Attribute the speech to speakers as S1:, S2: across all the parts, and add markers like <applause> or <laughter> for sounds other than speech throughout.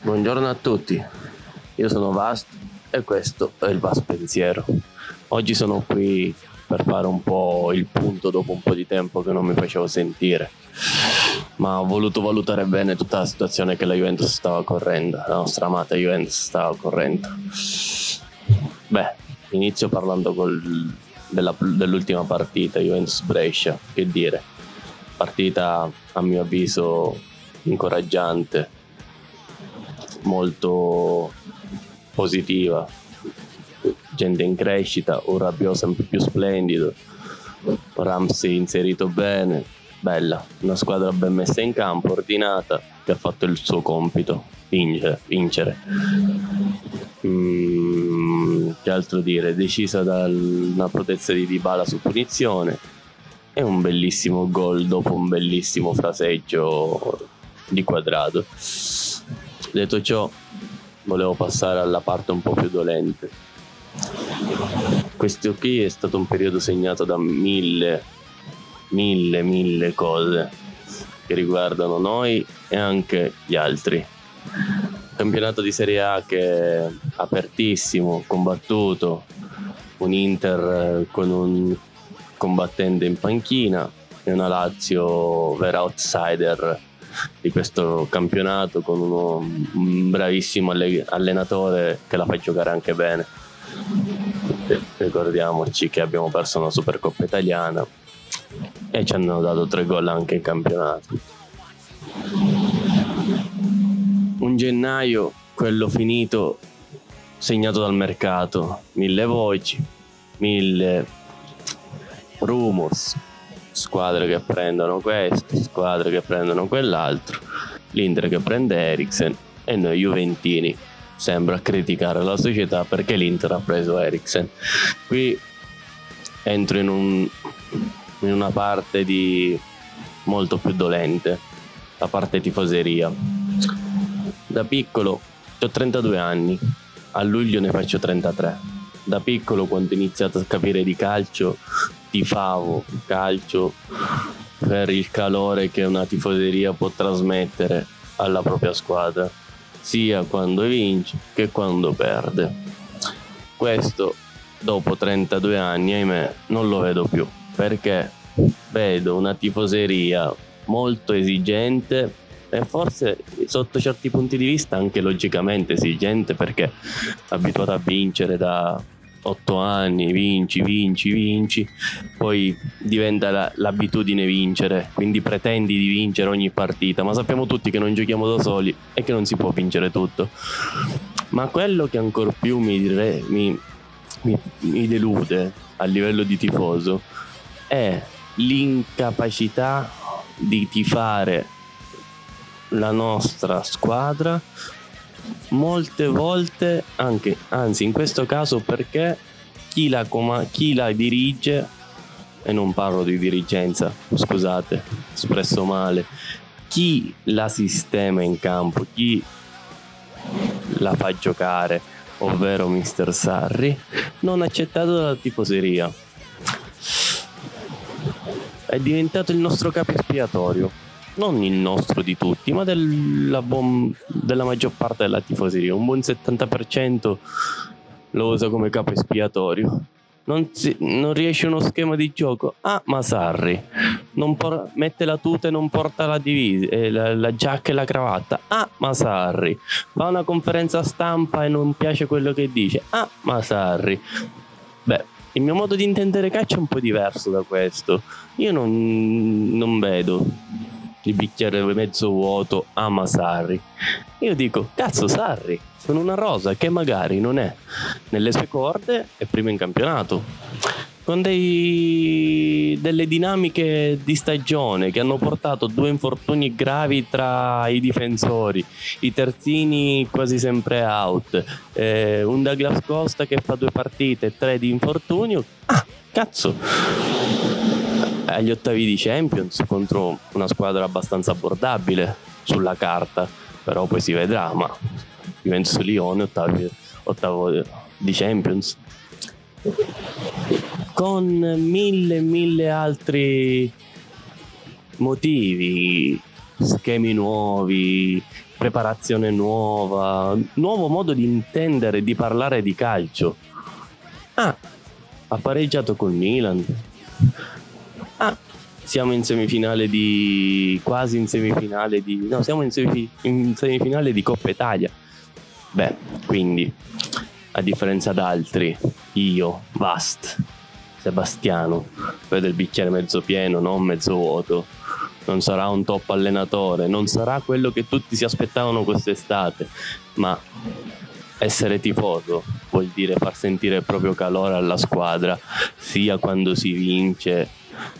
S1: Buongiorno a tutti, io sono Vast e questo è il Vast Pensiero. Oggi sono qui per fare un po' il punto dopo un po' di tempo che non mi facevo sentire, ma ho voluto valutare bene tutta la situazione che la Juventus stava correndo, la nostra amata Juventus stava correndo. Beh, inizio parlando col, della, dell'ultima partita, Juventus Brescia, che dire, partita a mio avviso incoraggiante molto positiva, gente in crescita, un Rabiot sempre più splendido, Ramsey inserito bene, bella, una squadra ben messa in campo, ordinata, che ha fatto il suo compito, vincere. vincere. Mm, che altro dire, decisa dalla protezza di Dybala su punizione e un bellissimo gol dopo un bellissimo fraseggio di quadrato. Detto ciò, volevo passare alla parte un po' più dolente. Questo qui è stato un periodo segnato da mille, mille, mille cose che riguardano noi e anche gli altri. Campionato di Serie A che è apertissimo, combattuto, un Inter con un combattente in panchina e una Lazio vera outsider di questo campionato con uno, un bravissimo allenatore che la fa giocare anche bene. Ricordiamoci che abbiamo perso una Supercoppa italiana e ci hanno dato tre gol anche in campionato. Un gennaio, quello finito, segnato dal mercato, mille voci, mille rumors, squadre che prendono questo, squadre che prendono quell'altro, l'Inter che prende Eriksen e noi Juventini sembra criticare la società perché l'Inter ha preso Eriksen. Qui entro in, un, in una parte di molto più dolente, la parte tifoseria. Da piccolo ho 32 anni, a luglio ne faccio 33. Da piccolo quando ho iniziato a capire di calcio tifavo calcio per il calore che una tifoseria può trasmettere alla propria squadra, sia quando vince che quando perde. Questo dopo 32 anni, ahimè, non lo vedo più, perché vedo una tifoseria molto esigente e forse sotto certi punti di vista anche logicamente esigente perché abituata a vincere da otto anni, vinci, vinci, vinci, poi diventa la, l'abitudine vincere, quindi pretendi di vincere ogni partita, ma sappiamo tutti che non giochiamo da soli e che non si può vincere tutto. Ma quello che ancora più mi, dire, mi, mi, mi delude a livello di tifoso è l'incapacità di tifare la nostra squadra molte volte anche, anzi in questo caso perché chi la, coma- chi la dirige, e non parlo di dirigenza, scusate, espresso male, chi la sistema in campo, chi la fa giocare, ovvero Mr. Sarri, non accettato dalla tifoseria. È diventato il nostro capo espiatorio non il nostro di tutti, ma della, buon, della maggior parte della tifoseria. Un buon 70% lo usa come capo espiatorio. non, si, non, riesce uno schema di gioco. Ah, ma Sarri por- mette la tuta e non porta la, divisa, eh, la, la, giacca e la cravatta. Ah, ma Sarri fa una conferenza stampa e non piace quello che dice. Ah, ma Sarri. Beh, il mio modo di intendere calcio è un po' diverso da questo. Io non, non vedo il bicchiere mezzo vuoto ama Sarri. Io dico, cazzo Sarri, con una rosa che magari non è nelle sue corde è primo in campionato. Con dei, delle dinamiche di stagione che hanno portato due infortuni gravi tra i difensori, i terzini quasi sempre out, eh, un Douglas Costa che fa due partite e tre di infortunio. Ah, cazzo! Agli ottavi di Champions contro una squadra abbastanza abbordabile sulla carta, però poi si vedrà, ma Juventus Lione ottavi, ottavo di Champions. Con mille mille altri motivi schemi nuovi preparazione nuova nuovo modo di intendere di parlare di calcio. Ah ha pareggiato col Milan Ah, siamo in semifinale di. quasi in semifinale di. no, siamo in, semifi... in semifinale di Coppa Italia. Beh, quindi, a differenza d'altri, io, Bast, Sebastiano, vedo il bicchiere mezzo pieno, non mezzo vuoto. Non sarà un top allenatore, non sarà quello che tutti si aspettavano quest'estate, ma essere tifoso vuol dire far sentire il proprio calore alla squadra, sia quando si vince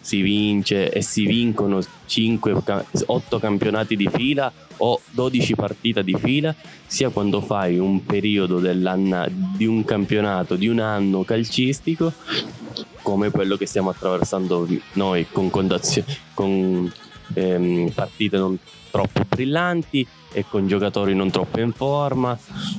S1: si vince e si vincono 5, 8 campionati di fila o 12 partite di fila, sia quando fai un periodo di un campionato, di un anno calcistico, come quello che stiamo attraversando noi con, con ehm, partite non troppo brillanti e con giocatori non troppo in forma.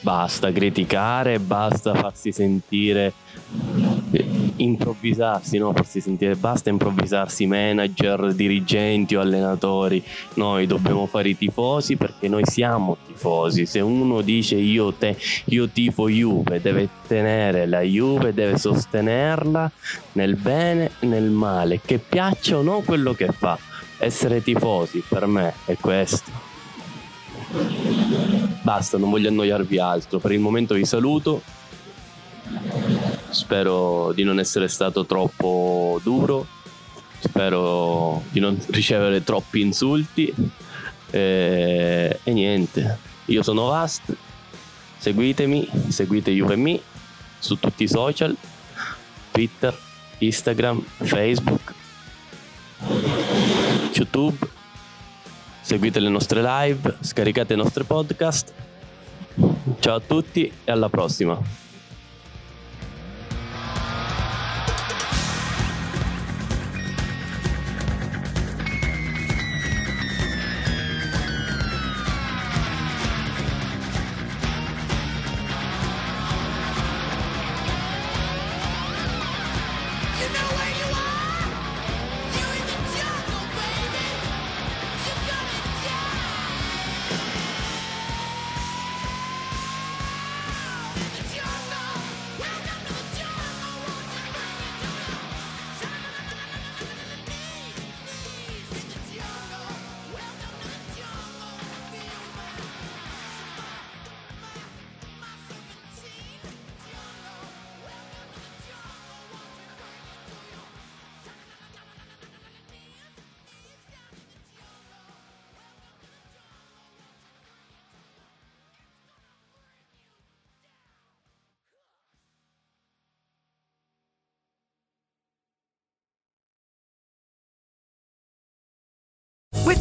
S1: Basta criticare, basta farsi sentire improvvisarsi, no? farsi sentire, basta improvvisarsi manager, dirigenti o allenatori. Noi dobbiamo fare i tifosi perché noi siamo tifosi. Se uno dice io, te, io tifo Juve, deve tenere la Juve, deve sostenerla nel bene e nel male, che piaccia o no quello che fa. Essere tifosi per me è questo. Basta, non voglio annoiarvi altro. Per il momento vi saluto. Spero di non essere stato troppo duro. Spero di non <laughs> ricevere troppi insulti. E, e niente, io sono Vast. Seguitemi, seguite Juve su tutti i social, Twitter, Instagram, Facebook, YouTube. Seguite le nostre live, scaricate i nostri podcast. Ciao a tutti e alla prossima.